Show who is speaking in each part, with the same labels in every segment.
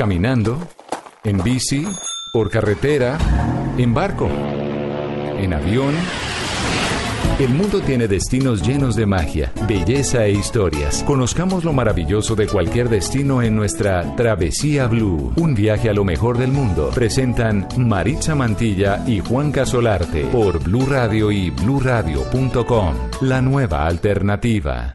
Speaker 1: ¿Caminando? ¿En bici? ¿Por carretera? ¿En barco? ¿En avión? El mundo tiene destinos llenos de magia, belleza e historias. Conozcamos lo maravilloso de cualquier destino en nuestra Travesía Blue. Un viaje a lo mejor del mundo. Presentan Maritza Mantilla y Juan Casolarte por Blue Radio y bluradio.com. La nueva alternativa.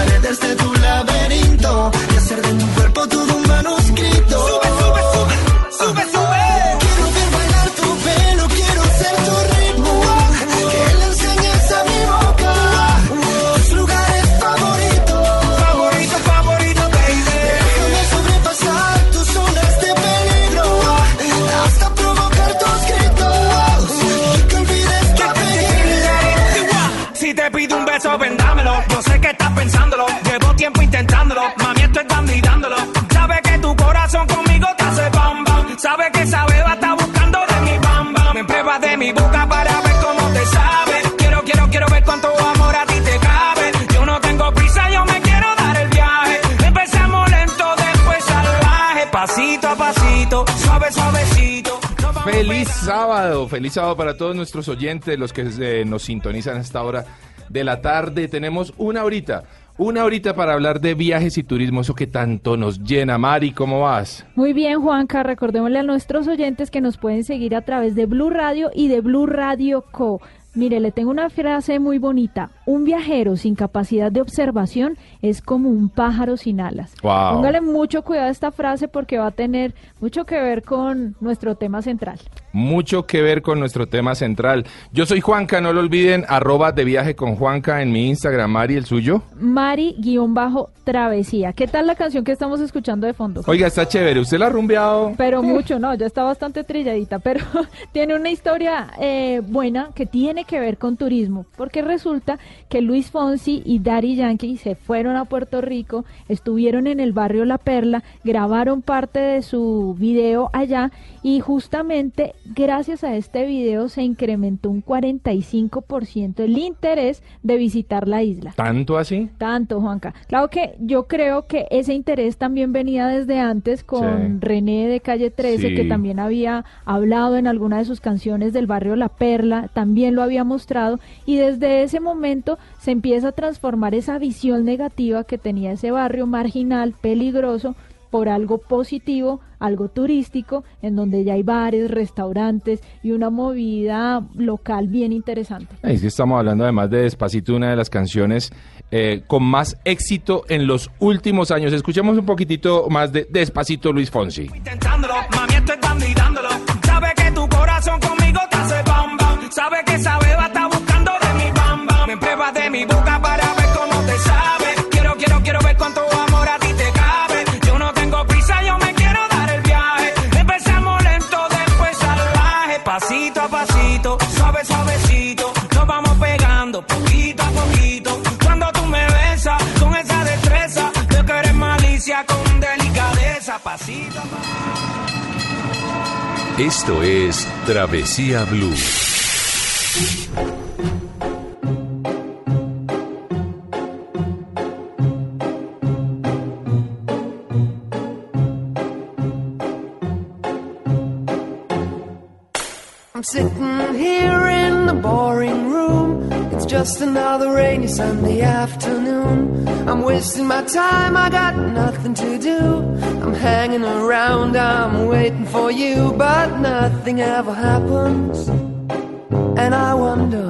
Speaker 2: Paredes de tu laberinto y hacer de tu cuerpo todo
Speaker 3: sábado, feliz sábado para todos nuestros oyentes, los que eh, nos sintonizan a esta hora de la tarde. Tenemos una horita, una horita para hablar de viajes y turismo, eso que tanto nos llena. Mari, ¿cómo vas?
Speaker 4: Muy bien, Juanca. Recordémosle a nuestros oyentes que nos pueden seguir a través de Blue Radio y de Blue Radio Co. Mire, le tengo una frase muy bonita. Un viajero sin capacidad de observación es como un pájaro sin alas.
Speaker 3: Wow.
Speaker 4: Póngale mucho cuidado a esta frase porque va a tener mucho que ver con nuestro tema central.
Speaker 3: Mucho que ver con nuestro tema central. Yo soy Juanca, no lo olviden, arroba de viaje con Juanca en mi Instagram, Mari, el suyo.
Speaker 4: Mari-travesía. ¿Qué tal la canción que estamos escuchando de fondo?
Speaker 3: Oiga, está chévere, ¿usted la ha rumbeado?
Speaker 4: Pero mucho, no, ya está bastante trilladita, pero tiene una historia eh, buena que tiene que ver con turismo, porque resulta que Luis Fonsi y Daddy Yankee se fueron a Puerto Rico, estuvieron en el barrio La Perla, grabaron parte de su video allá y justamente gracias a este video se incrementó un 45% el interés de visitar la isla.
Speaker 3: ¿Tanto así?
Speaker 4: Tanto, Juanca. Claro que yo creo que ese interés también venía desde antes con
Speaker 3: Sí.
Speaker 4: René de Calle 13,
Speaker 3: Sí.
Speaker 4: que también había hablado en alguna de sus canciones del barrio La Perla, también lo había mostrado, y desde ese momento se empieza a transformar esa visión negativa que tenía ese barrio marginal, peligroso, por algo positivo, algo turístico, en donde ya hay bares, restaurantes y una movida local bien interesante.
Speaker 3: Es que estamos hablando además de Despacito, una de las canciones eh, con más éxito en los últimos años. Escuchemos un poquitito más de Despacito Luis Fonsi.
Speaker 5: intentándolo, mami estoy dando y dándolo. Sabe que tu corazón conmigo te hace bam. Sabe que esa beba está buscando de mi bam bam. Me prueba de mi boca para ver cómo te sabe. Quiero, quiero, quiero ver cuánto amor a ti te cabe. Yo no tengo prisa, yo me quiero dar el viaje. Empecemos lento, después salvaje. Pasito a pasito, suave, suavecito. Nos vamos pegando poquito a poquito. Cuando tú me besas con esa destreza, veo que eres malicia con delicadeza. Pasito a pasito.
Speaker 1: Esto es Travesía Blue.
Speaker 2: Just another rainy Sunday afternoon. I'm wasting my time, I got nothing to do. I'm hanging around, I'm waiting for you, but nothing ever happens. And I wonder.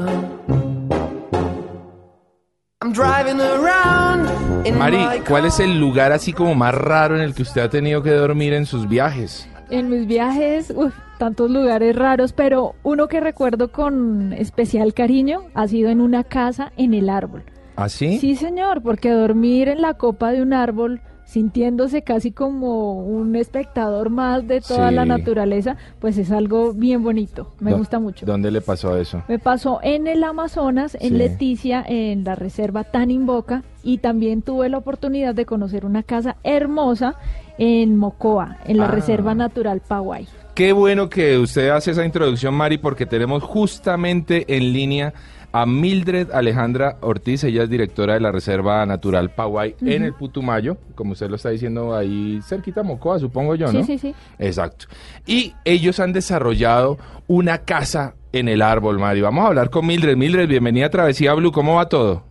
Speaker 2: I'm driving around in
Speaker 3: Mari,
Speaker 2: my
Speaker 3: ¿cuál es
Speaker 2: car.
Speaker 3: el lugar así como más raro en el que usted ha tenido que dormir en sus viajes?
Speaker 4: En mis viajes, uf, tantos lugares raros, pero uno que recuerdo con especial cariño ha sido en una casa en el árbol.
Speaker 3: ¿Así?
Speaker 4: Sí, señor, porque dormir en la copa de un árbol, sintiéndose casi como un espectador más de toda
Speaker 3: Sí.
Speaker 4: la naturaleza, pues es algo bien bonito. Me
Speaker 3: ¿Dó-
Speaker 4: gusta mucho.
Speaker 3: ¿Dónde le pasó eso?
Speaker 4: Me pasó en el Amazonas, en
Speaker 3: Sí.
Speaker 4: Leticia, en la reserva Tanimboca, y también tuve la oportunidad de conocer una casa hermosa en Mocoa, en la
Speaker 3: Ah.
Speaker 4: Reserva Natural Paguay.
Speaker 3: Qué bueno que usted hace esa introducción, Mari, porque tenemos justamente en línea a Mildred Alejandra Ortiz, ella es directora de la Reserva Natural Paguay en el Putumayo, como usted lo está diciendo ahí cerquita a Mocoa, supongo yo, ¿no?
Speaker 4: Sí, sí, sí.
Speaker 3: Exacto. Y ellos han desarrollado una casa en el árbol, Mari. Vamos a hablar con Mildred. Mildred, bienvenida a Travesía Blue, ¿cómo va todo?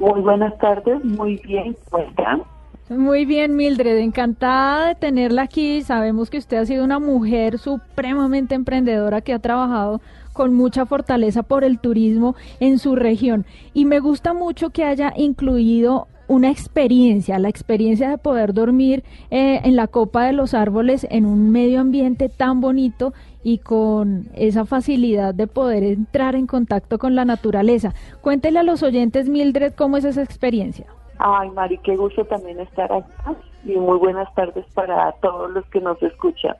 Speaker 6: Muy buenas tardes, muy bien, ¿cómo están?
Speaker 4: Muy bien, Mildred, encantada de tenerla aquí. Sabemos que usted ha sido una mujer supremamente emprendedora que ha trabajado con mucha fortaleza por el turismo en su región. Y me gusta mucho que haya incluido una experiencia, la experiencia de poder dormir eh, en la copa de los árboles en un medio ambiente tan bonito y con esa facilidad de poder entrar en contacto con la naturaleza. Cuéntele a los oyentes, Mildred, cómo es esa experiencia.
Speaker 6: Ay, Mari, qué gusto también estar acá y muy buenas tardes para todos los que nos escuchan.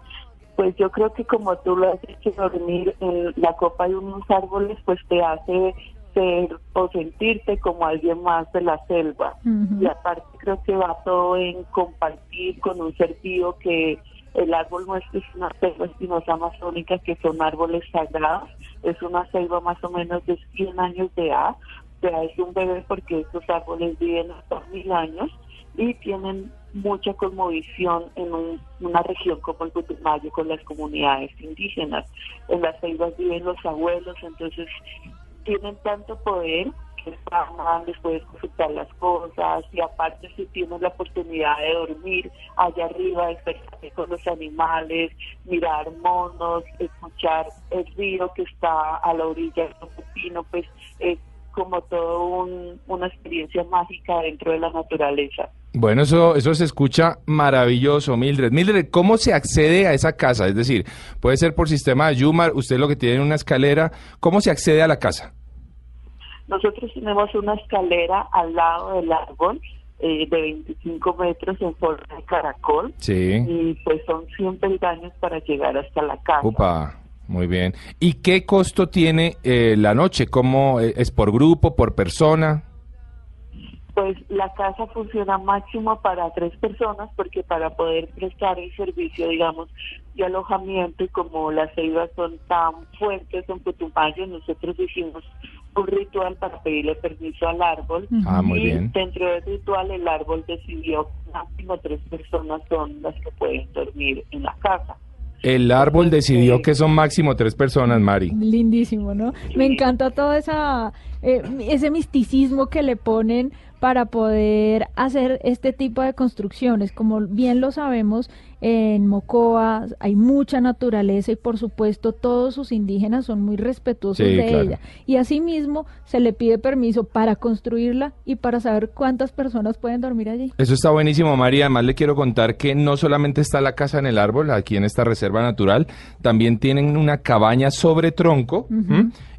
Speaker 6: Pues yo creo que como tú lo has dicho, dormir en la copa de unos árboles pues te hace ser o sentirte como alguien más de la selva. Y aparte creo que va todo en compartir con un ser vivo que el árbol es es una selva espinosa amazónica que son árboles sagrados, es una selva más o menos de 100 años de edad, sea, es un bebé porque estos árboles viven hasta mil años y tienen mucha conmovisión en un- una región como el Putumayo con las comunidades indígenas. En las selvas viven los abuelos, entonces tienen tanto poder que pagan, les puedes consultar las cosas y aparte si tienes la oportunidad de dormir allá arriba, despertarte con los animales, mirar monos, escuchar el río que está a la orilla del Pepino, pues es como todo un- una experiencia mágica dentro de la naturaleza.
Speaker 3: Bueno, eso, eso se escucha maravilloso, Mildred. Mildred, ¿cómo se accede a esa casa? Es decir, puede ser por sistema de Yumar, usted lo que tiene una escalera. ¿Cómo se accede a la casa?
Speaker 6: Nosotros tenemos una escalera al lado del árbol eh, de 25 metros en forma de caracol
Speaker 3: Sí.
Speaker 6: y pues son 100 peldaños para llegar hasta la casa.
Speaker 3: Upa, muy bien. ¿Y qué costo tiene eh, la noche? ¿Cómo eh, es por grupo, por persona?
Speaker 6: Pues la casa funciona máximo para tres personas porque para poder prestar el servicio, digamos, de alojamiento y como las ceibas son tan fuertes en Putumayo, nosotros hicimos un ritual para pedirle permiso al árbol.
Speaker 3: Ah, muy
Speaker 6: y
Speaker 3: bien.
Speaker 6: dentro del ritual el árbol decidió que máximo tres personas son las que pueden dormir en la casa.
Speaker 3: El árbol decidió que son máximo tres personas, Mari.
Speaker 4: Lindísimo, ¿no? Me encanta todo esa, eh, ese misticismo que le ponen para poder hacer este tipo de construcciones. Como bien lo sabemos, en Mocoa hay mucha naturaleza y por supuesto todos sus indígenas son muy respetuosos
Speaker 3: Sí,
Speaker 4: de
Speaker 3: claro.
Speaker 4: ella. Y asimismo se le pide permiso para construirla y para saber cuántas personas pueden dormir allí.
Speaker 3: Eso está buenísimo, Mari. Además, le quiero contar que no solamente está la casa en el árbol, aquí en esta reserva natural, también tienen una cabaña sobre tronco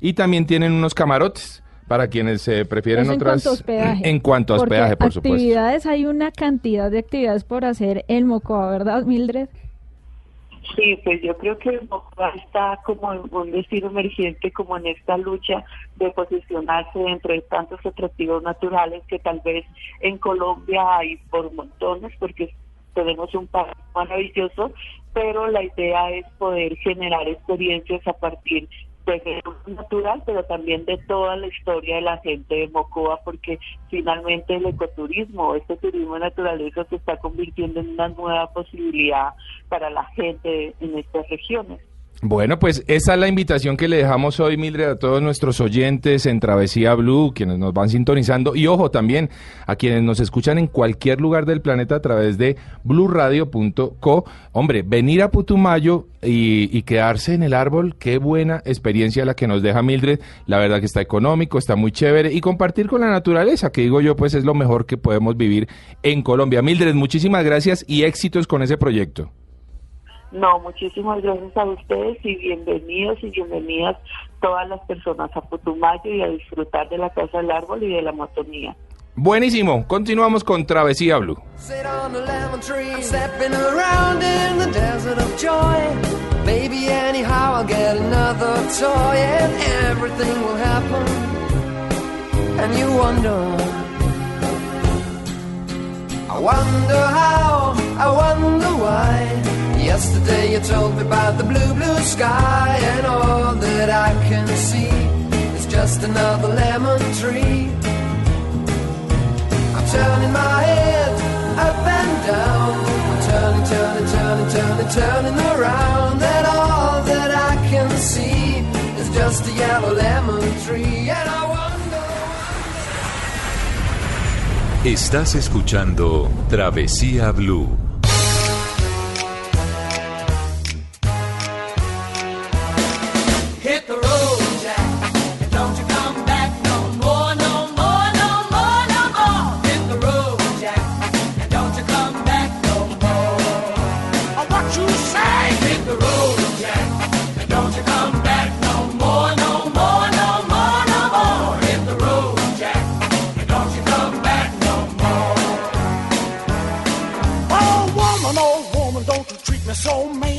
Speaker 3: y también tienen unos camarotes para quienes se prefieren
Speaker 4: en
Speaker 3: otras.
Speaker 4: cuanto a hospedaje.
Speaker 3: En cuanto a
Speaker 4: Porque
Speaker 3: hospedaje, por supuesto.
Speaker 4: actividades, hay una cantidad de actividades por hacer en Mocoa, ¿verdad, Mildred?
Speaker 6: Sí, pues yo creo que Mocoa está como en un destino emergente, como en esta lucha de posicionarse entre tantos atractivos naturales que tal vez en Colombia hay por montones, porque tenemos un país maravilloso, pero la idea es poder generar experiencias a partir de natural, pero también de toda la historia de la gente de Mocoa, porque finalmente el ecoturismo, este turismo de naturaleza se está convirtiendo en una nueva posibilidad para la gente en estas regiones.
Speaker 3: Bueno, pues esa es la invitación que le dejamos hoy, Mildred, a todos nuestros oyentes en Travesía Blue, quienes nos van sintonizando, y ojo también a quienes nos escuchan en cualquier lugar del planeta a través de bluradio.co. Hombre, venir a Putumayo y, y quedarse en el árbol, qué buena experiencia la que nos deja Mildred. La verdad que está económico, está muy chévere, y compartir con la naturaleza, que digo yo, pues es lo mejor que podemos vivir en Colombia. Mildred, muchísimas gracias y éxitos con ese proyecto.
Speaker 6: No, muchísimas gracias a ustedes y bienvenidos y bienvenidas todas las personas a Putumayo y a disfrutar de la Casa del Árbol y de la motonía.
Speaker 3: Buenísimo, continuamos con Travesía Blue.
Speaker 2: Sit on a lemon tree, I'm stepping around in the desert of joy. Maybe anyhow I'll get another toy and everything will happen. And you wonder, I wonder how, I wonder why. Yesterday you told me about the blue, blue sky, and all that I can see is just another lemon tree. I'm turning my head up and down. I'm turning, turning, turning, turning, turning around. And all that I can see is just a yellow lemon tree. And I wonder.
Speaker 1: Estás escuchando Travesía Blue.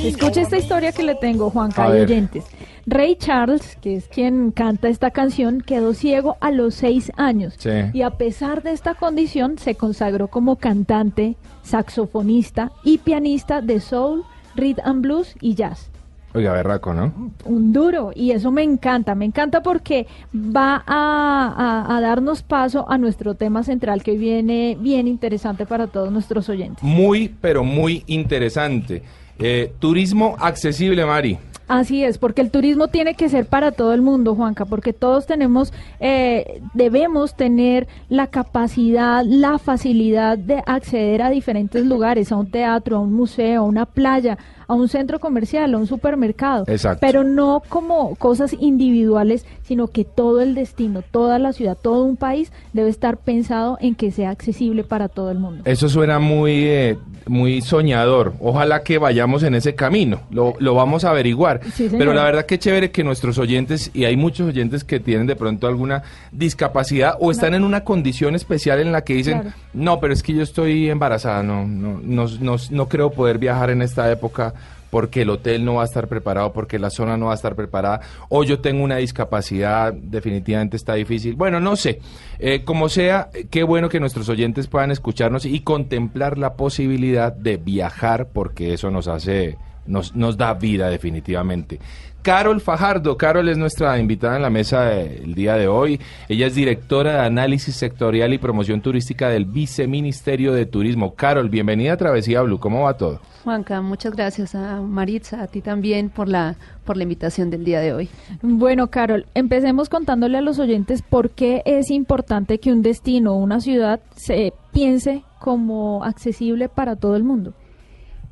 Speaker 4: Escuche esta historia que le tengo, Juanca
Speaker 3: ver.
Speaker 4: oyentes. Ray Charles, que es quien canta esta canción, quedó ciego a los seis años.
Speaker 3: Sí.
Speaker 4: Y a pesar de esta condición, se consagró como cantante, saxofonista y pianista de soul, rhythm and blues y jazz.
Speaker 3: Oiga, berraco, ¿no?
Speaker 4: Un duro, y eso me encanta, me encanta porque va a, a- a darnos paso a nuestro tema central que viene bien interesante para todos nuestros oyentes.
Speaker 3: Muy, pero muy interesante. Eh, turismo accesible, Mari.
Speaker 4: Así es, porque el turismo tiene que ser para todo el mundo, Juanca, porque todos tenemos, eh, debemos tener la capacidad, la facilidad de acceder a diferentes lugares, a un teatro, a un museo, a una playa, a un centro comercial, a un supermercado.
Speaker 3: Exacto.
Speaker 4: Pero no como cosas individuales, sino que todo el destino, toda la ciudad, todo un país debe estar pensado en que sea accesible para todo el mundo.
Speaker 3: Eso suena muy, eh, muy soñador. Ojalá que vayamos en ese camino. Lo, lo vamos a averiguar.
Speaker 4: Sí.
Speaker 3: Pero la verdad que chévere que nuestros oyentes, y hay muchos oyentes que tienen de pronto alguna discapacidad o están en una condición especial en la que dicen,
Speaker 4: Claro.
Speaker 3: no, pero es que yo estoy embarazada, no, no, no, no, no creo poder viajar en esta época porque el hotel no va a estar preparado, porque la zona no va a estar preparada, o yo tengo una discapacidad, definitivamente está difícil. Bueno, no sé, Eh, como sea, qué bueno que nuestros oyentes puedan escucharnos y contemplar la posibilidad de viajar, porque eso nos hace, nos, nos da vida definitivamente. Carol Fajardo, Carol es nuestra invitada en la mesa eh, el día de hoy. Ella es directora de análisis sectorial y promoción turística del Viceministerio de Turismo. Carol, bienvenida a Travesía Blue, ¿cómo va todo?
Speaker 7: Juanca, muchas gracias a Maritza, a ti también por la, por la invitación del día de hoy.
Speaker 4: Bueno, Carol, empecemos contándole a los oyentes por qué es importante que un destino o una ciudad se piense como accesible para todo el mundo.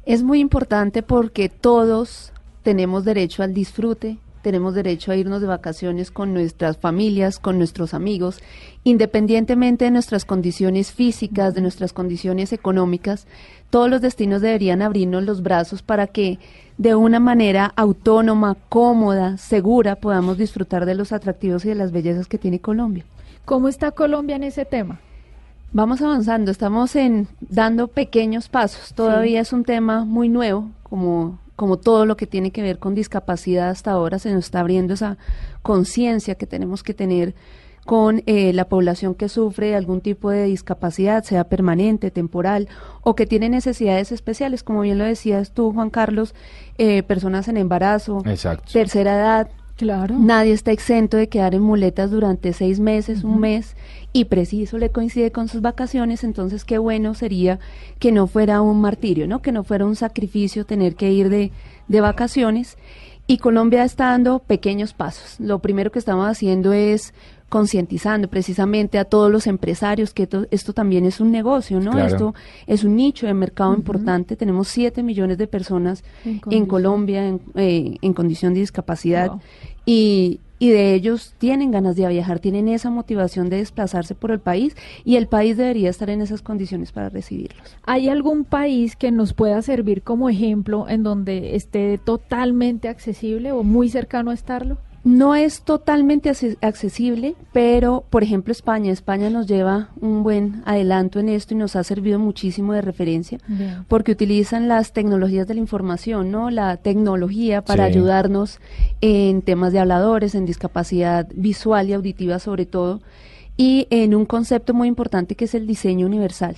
Speaker 7: Es muy importante porque todos tenemos derecho al disfrute, tenemos derecho a irnos de vacaciones con nuestras familias, con nuestros amigos, independientemente de nuestras condiciones físicas, de nuestras condiciones económicas. Todos los destinos deberían abrirnos los brazos para que de una manera autónoma, cómoda, segura, podamos disfrutar de los atractivos y de las bellezas que tiene Colombia.
Speaker 4: ¿Cómo está Colombia en ese tema?
Speaker 7: Vamos avanzando, estamos en dando pequeños pasos. Todavía es un tema muy nuevo, como como todo lo que tiene que ver con discapacidad hasta ahora se nos está abriendo esa conciencia que tenemos que tener con eh, la población que sufre algún tipo de discapacidad, sea permanente, temporal, o que tiene necesidades especiales, como bien lo decías tú, Juan Carlos, eh, personas en embarazo,
Speaker 3: Exacto.
Speaker 7: tercera edad,
Speaker 4: Claro.
Speaker 7: Nadie está exento de quedar en muletas durante seis meses, un mes, y preciso le coincide con sus vacaciones, entonces qué bueno sería que no fuera un martirio, ¿no? Que no fuera un sacrificio tener que ir de, de vacaciones Y Colombia está dando pequeños pasos. Lo primero que estamos haciendo es concientizando precisamente a todos los empresarios que esto, esto también es un negocio, ¿no?
Speaker 3: Claro.
Speaker 7: Esto es un nicho de mercado importante. Tenemos 7 millones de personas
Speaker 4: En.
Speaker 7: Colombia en, eh, en condición de discapacidad
Speaker 4: Wow.
Speaker 7: y, y de ellos tienen ganas de viajar, tienen esa motivación de desplazarse por el país y el país debería estar en esas condiciones para recibirlos.
Speaker 4: ¿Hay algún país que nos pueda servir como ejemplo en donde esté totalmente accesible o muy cercano a estarlo?
Speaker 7: No es totalmente accesible, pero por ejemplo España, España nos lleva un buen adelanto en esto y nos ha servido muchísimo de referencia
Speaker 4: Bien.
Speaker 7: porque utilizan las tecnologías de la información, ¿no? La tecnología para
Speaker 3: Sí.
Speaker 7: ayudarnos en temas de habladores, en discapacidad visual y auditiva sobre todo, y en un concepto muy importante que es el diseño universal.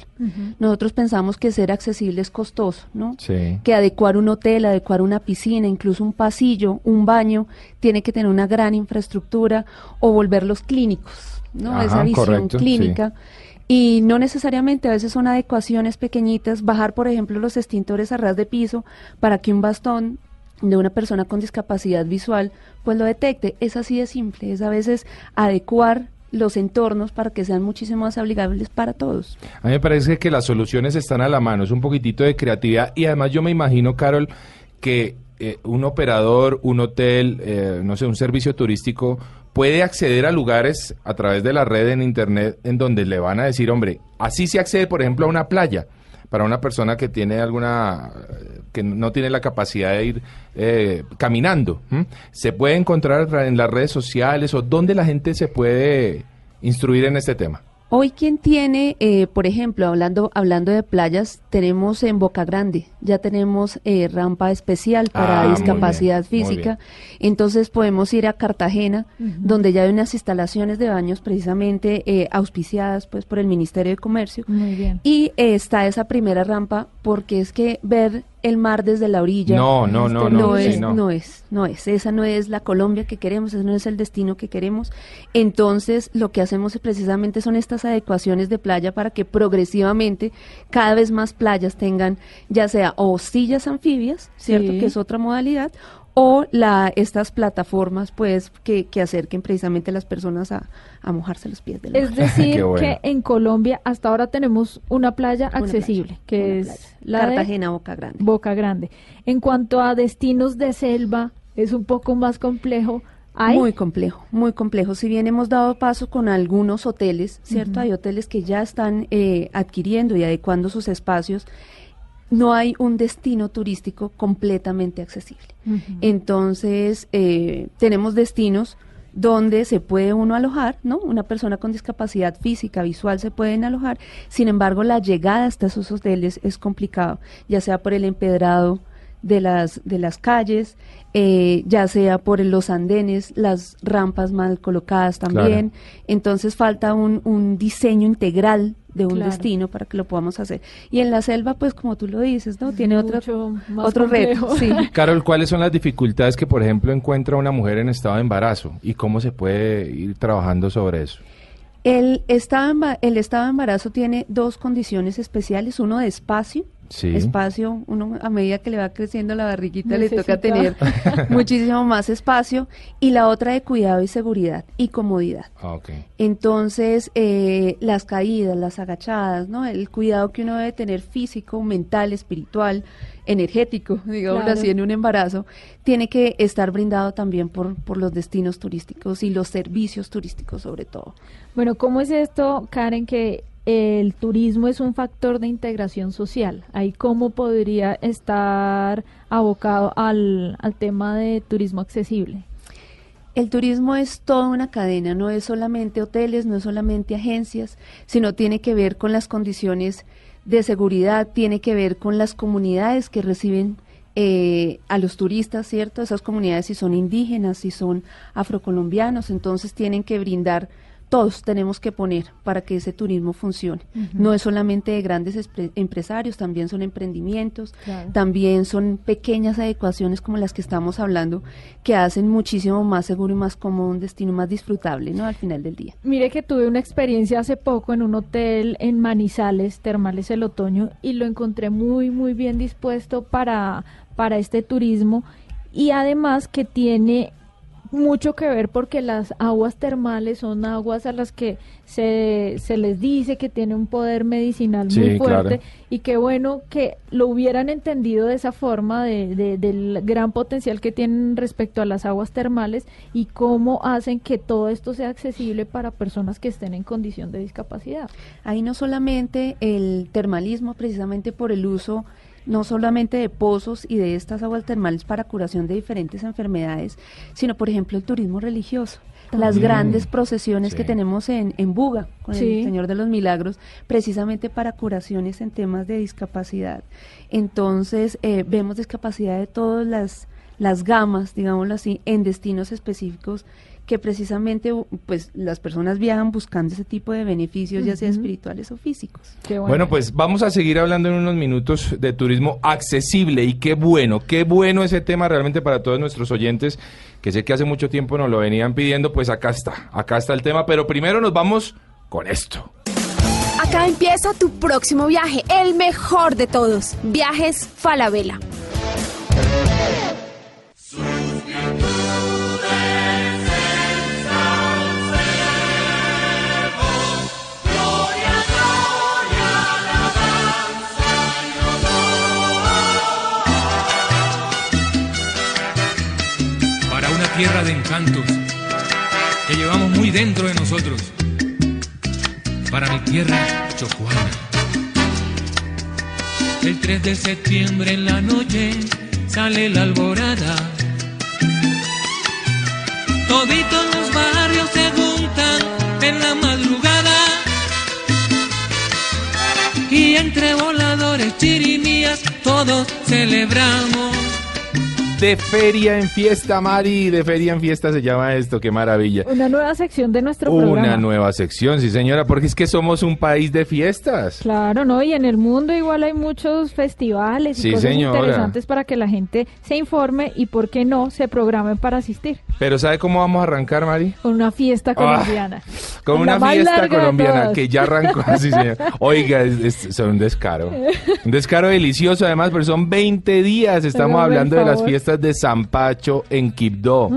Speaker 7: Nosotros pensamos que ser accesible es costoso, ¿no?
Speaker 3: Sí.
Speaker 7: que adecuar un hotel, adecuar una piscina, incluso un pasillo, un baño, tiene que tener una gran infraestructura o volverlos clínicos, ¿no?
Speaker 3: Ajá,
Speaker 7: Esa visión
Speaker 3: correcto,
Speaker 7: clínica. Y no necesariamente, a veces son adecuaciones pequeñitas, bajar, por ejemplo, los extintores a ras de piso para que un bastón de una persona con discapacidad visual pues lo detecte. Es así de simple, es a veces adecuar los entornos para que sean muchísimo más amigables para todos.
Speaker 3: A mí me parece que las soluciones están a la mano, es un poquitito de creatividad y además yo me imagino, Carol, que eh, un operador, un hotel, eh, no sé, un servicio turístico puede acceder a lugares a través de la red en internet en donde le van a decir, hombre, así se accede, por ejemplo, a una playa para una persona que tiene alguna que no tiene la capacidad de ir eh, caminando. Se puede encontrar en las redes sociales o donde la gente se puede instruir en este tema.
Speaker 7: Hoy quien tiene, eh, por ejemplo, hablando hablando de playas, tenemos en Boca Grande, ya tenemos eh, rampa especial para
Speaker 3: Ah,
Speaker 7: discapacidad
Speaker 3: bien,
Speaker 7: física. Entonces podemos ir a Cartagena, donde ya hay unas instalaciones de baños precisamente eh, auspiciadas pues por el Ministerio de Comercio.
Speaker 4: Muy bien.
Speaker 7: Y eh, está esa primera rampa porque es que ver el mar desde la orilla
Speaker 3: No, no, no,
Speaker 7: no,
Speaker 3: no, sí,
Speaker 7: es,
Speaker 3: no.
Speaker 7: no. es, no es. Esa no es la Colombia que queremos, ese no es el destino que queremos. Entonces, lo que hacemos es precisamente son estas adecuaciones de playa para que progresivamente cada vez más playas tengan, ya sea o sillas anfibias, ¿cierto?
Speaker 4: Sí.
Speaker 7: Que es otra modalidad, o la, estas plataformas, pues, que, que acerquen precisamente a las personas a, a mojarse los pies del mar.
Speaker 4: Es decir,
Speaker 3: bueno.
Speaker 4: que en Colombia hasta ahora tenemos una playa
Speaker 7: Una
Speaker 4: accesible,
Speaker 7: playa,
Speaker 4: que es
Speaker 7: playa.
Speaker 4: la de
Speaker 7: Cartagena, Boca Grande.
Speaker 4: Boca Grande. En cuanto a destinos de selva, es un poco más complejo. ¿Hay?
Speaker 7: Muy complejo, muy complejo. Si bien hemos dado paso con algunos hoteles, ¿cierto? Hay hoteles que ya están eh, adquiriendo y adecuando sus espacios. No hay un destino turístico completamente accesible. Entonces, eh, tenemos destinos donde se puede uno alojar, ¿no? Una persona con discapacidad física, visual se pueden alojar. Sin embargo, la llegada hasta esos hoteles es complicado, ya sea por el empedrado de las de las calles, eh, ya sea por los andenes, las rampas mal colocadas también. Entonces falta un, un diseño integral de un
Speaker 4: Claro.
Speaker 7: destino para que lo podamos hacer. Y en la selva, pues como tú lo dices, ¿no? Tiene otro, otro reto. Sí.
Speaker 3: Carol, ¿cuáles son las dificultades que, por ejemplo, encuentra una mujer en estado de embarazo y cómo se puede ir trabajando sobre eso?
Speaker 7: El estado, el estado de embarazo tiene dos condiciones especiales, uno de espacio,
Speaker 3: Sí.
Speaker 7: espacio, uno a medida que le va creciendo la barriguita le toca tener muchísimo más espacio, y la otra de cuidado y seguridad y comodidad.
Speaker 3: Ah.
Speaker 7: Entonces, eh, las caídas, las agachadas, ¿no? El cuidado que uno debe tener físico, mental, espiritual, energético, digamos
Speaker 4: Claro.
Speaker 7: así, en un embarazo, tiene que estar brindado también por, por los destinos turísticos y los servicios turísticos sobre todo.
Speaker 4: Bueno, ¿cómo es esto, Karen, que el turismo es un factor de integración social? Ahí cómo podría estar abocado al, al tema de turismo accesible.
Speaker 7: El turismo es toda una cadena, no es solamente hoteles, no es solamente agencias, sino tiene que ver con las condiciones de seguridad, tiene que ver con las comunidades que reciben eh, a los turistas, ¿cierto? Esas comunidades si son indígenas, si son afrocolombianos, entonces tienen que brindar, todos tenemos que poner para que ese turismo funcione. No es solamente de grandes empresarios, también son emprendimientos,
Speaker 4: Claro.
Speaker 7: también son pequeñas adecuaciones como las que estamos hablando que hacen muchísimo más seguro y más cómodo un destino más disfrutable, ¿no? Al final del día.
Speaker 4: Mire que tuve una experiencia hace poco en un hotel en Manizales, Termales el Otoño, y lo encontré muy, muy bien dispuesto para, para este turismo. y además que tiene mucho que ver porque las aguas termales son aguas a las que se, se les dice que tiene un poder medicinal muy fuerte
Speaker 3: claro.
Speaker 4: y qué bueno que lo hubieran entendido de esa forma de, de- del gran potencial que tienen respecto a las aguas termales y cómo hacen que todo esto sea accesible para personas que estén en condición de discapacidad.
Speaker 7: Ahí no solamente el termalismo, precisamente por el uso no solamente de pozos y de estas aguas termales para curación de diferentes enfermedades, sino por ejemplo el turismo religioso. Las grandes procesiones
Speaker 3: Sí.
Speaker 7: que tenemos en, en Buga, con
Speaker 4: Sí.
Speaker 7: el Señor de los Milagros, precisamente para curaciones en temas de discapacidad. Entonces, eh, vemos discapacidad de todas las, las gamas, digámoslo así, en destinos específicos que precisamente pues las personas viajan buscando ese tipo de beneficios, ya sea espirituales o físicos.
Speaker 4: Qué
Speaker 3: Bueno, pues vamos a seguir hablando en unos minutos de turismo accesible y qué bueno, qué bueno ese tema realmente para todos nuestros oyentes que sé que hace mucho tiempo nos lo venían pidiendo, pues acá está, acá está el tema, pero primero nos vamos con esto.
Speaker 8: Acá empieza tu próximo viaje, el mejor de todos. Viajes Falabella.
Speaker 9: Tierra de encantos que llevamos muy dentro de nosotros. Para mi tierra chocuana. El 3 de septiembre en la noche sale la alborada. Toditos los barrios se juntan en la madrugada. Y entre voladores, chirimías, todos celebramos.
Speaker 3: De feria en fiesta, Mari, de feria en fiesta se llama esto, qué maravilla.
Speaker 4: Una nueva sección de nuestro
Speaker 3: Una
Speaker 4: programa.
Speaker 3: nueva sección, sí señora, porque es que somos un país de fiestas.
Speaker 4: Claro, ¿no? Y en el mundo igual hay muchos festivales y
Speaker 3: Sí,
Speaker 4: cosas
Speaker 3: señora.
Speaker 4: interesantes para que la gente se informe y, ¿por qué no?, se programe para asistir
Speaker 3: Pero ¿sabe cómo vamos a arrancar, Mari?
Speaker 4: con una fiesta colombiana.
Speaker 3: Con una fiesta colombiana que ya arrancó así, señor. Oiga, es, es- son un descaro. Un descaro delicioso, además, pero son 20 días. Estamos hablando de las
Speaker 4: favor.
Speaker 3: Fiestas de Zampacho en Quibdó.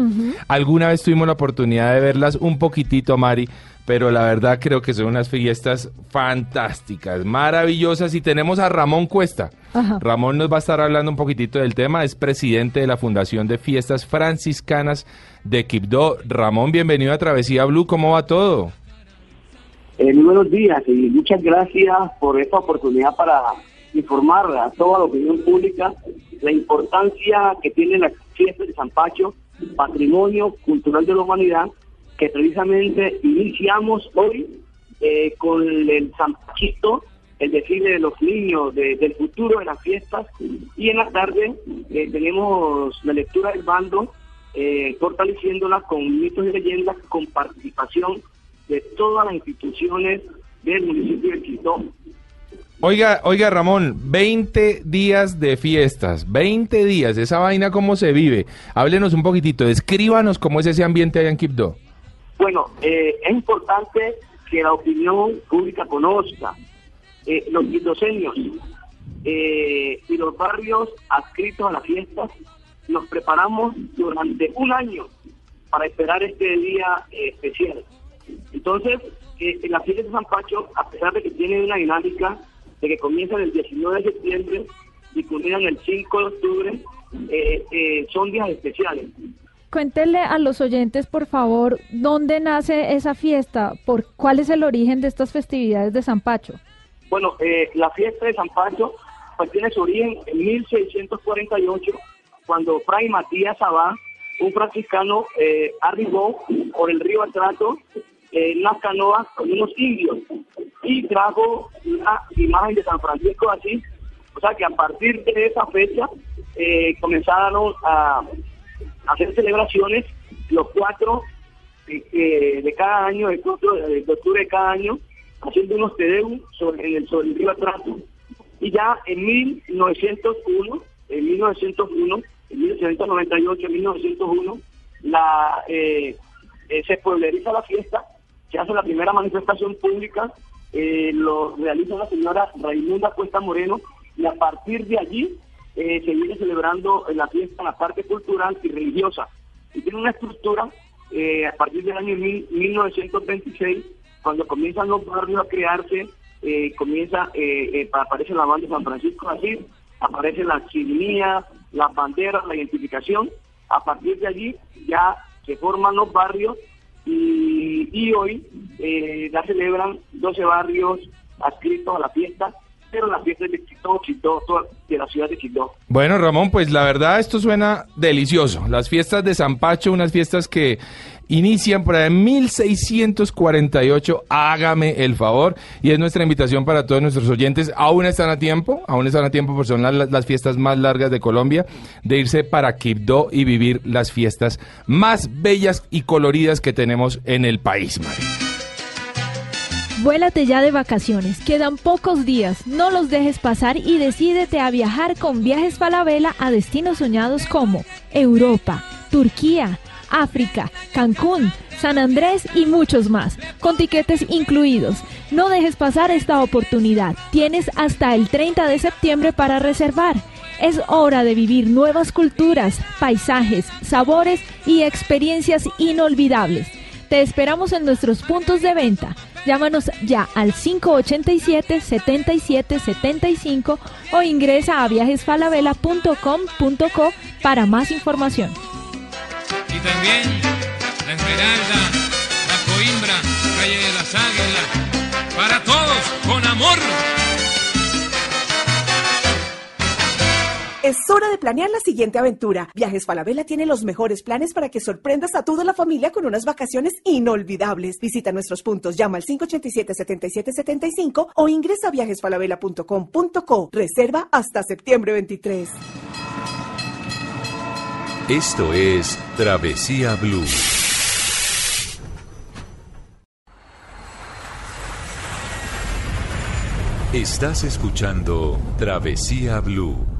Speaker 3: Alguna vez tuvimos la oportunidad de verlas un poquitito, Mari, pero la verdad creo que son unas fiestas fantásticas, maravillosas. Y tenemos a Ramón Cuesta.
Speaker 4: Ajá.
Speaker 3: Ramón nos va a estar hablando un poquitito del tema. Es presidente de la Fundación de Fiestas Franciscanas de Quibdó. Ramón, bienvenido a Travesía Blue. ¿Cómo va todo?
Speaker 10: Eh, muy buenos días y muchas gracias por esta oportunidad para informar a toda la opinión pública la importancia que tiene la fiesta de San Pacho, patrimonio cultural de la humanidad, que precisamente iniciamos hoy eh, con el San Pachito, el desfile de los niños de- del futuro de las fiestas, y en la tarde eh, tenemos la lectura del bando, eh, fortaleciéndola con mitos y leyendas, con participación de todas las instituciones del municipio de Quito.
Speaker 3: Oiga, oiga Ramón, 20 días de fiestas, 20 días, esa vaina cómo se vive. Háblenos un poquitito, descríbanos cómo es ese ambiente allá en Quibdó.
Speaker 10: Bueno, eh, es importante que la opinión pública conozca eh, los quitoseños eh, y los barrios adscritos a las fiestas. Nos preparamos durante un año para esperar este día eh, especial. Entonces, eh, en la fiesta de San Pacho, a pesar de que tiene una dinámica de que comienzan el 19 de septiembre y culminan el 5 de octubre, eh, eh, son días especiales.
Speaker 4: Cuéntele a los oyentes, por favor, dónde nace esa fiesta, por cuál es el origen de estas festividades de San Pacho.
Speaker 10: Bueno, eh, la fiesta de San Pacho pues tiene su origen en 1648, cuando Fray Matías Sabá, un franciscano, eh, arribó por el río Atrato eh, unas canoas con unos indios y trajo la imagen de San Francisco así. O sea que a partir de esa fecha eh, comenzaron a hacer celebraciones los cuatro eh, eh, de cada año, el 4 de octubre de cada año, haciendo unos tedeum sobre, el, sobre el río Atrato. Y ya en 1901, en 1901, en 1898, en 1901, la, eh, eh, se puebleriza la fiesta, se hace la primera manifestación pública, eh, lo realiza la señora Raimunda Cuesta Moreno, y a partir de allí eh, se viene celebrando la fiesta en la parte cultural y religiosa. Y tiene una estructura eh, a partir del año mil- 1926, cuando comienzan los barrios a crearse, eh, comienza, eh, eh, aparece la banda de San Francisco de Asís, aparece la chirimía, las banderas, la identificación. A partir de allí ya se forman los barrios y, y hoy eh, ya celebran 12 barrios adscritos a la fiesta, pero la fiesta es de Quito, Quito, toda- de la ciudad de Quito.
Speaker 3: Bueno, Ramón, pues la verdad esto suena delicioso. Las fiestas de San Pacho, unas fiestas que inician en 1648. Hágame el favor. Y es nuestra invitación para todos nuestros oyentes. Aún están a tiempo, aún están a tiempo, porque son las, las fiestas más largas de Colombia, de irse para Quibdó y vivir las fiestas más bellas y coloridas que tenemos en el país, Mari.
Speaker 4: Vuélate ya de vacaciones, quedan pocos días, no los dejes pasar y decídete a viajar con Viajes Falabella a destinos soñados como Europa, Turquía, África, Cancún, San Andrés y muchos más, con tiquetes incluidos. No dejes pasar esta oportunidad, tienes hasta el 30 de septiembre para reservar. Es hora de vivir nuevas culturas, paisajes, sabores y experiencias inolvidables. Te esperamos en nuestros puntos de venta. Llámanos ya al 587-7775 o ingresa a viajesfalabella.com.co para más información.
Speaker 9: También la Esmeralda, la Coimbra, Calle de las Águilas, para todos, con amor.
Speaker 11: Es hora de planear la siguiente aventura. Viajes Falabella tiene los mejores planes para que sorprendas a toda la familia con unas vacaciones inolvidables. Visita nuestros puntos, llama al 587-7775 o ingresa a viajesfalabella.com.co. Reserva hasta septiembre 23.
Speaker 1: Esto es Travesía Blue. Estás escuchando Travesía Blue.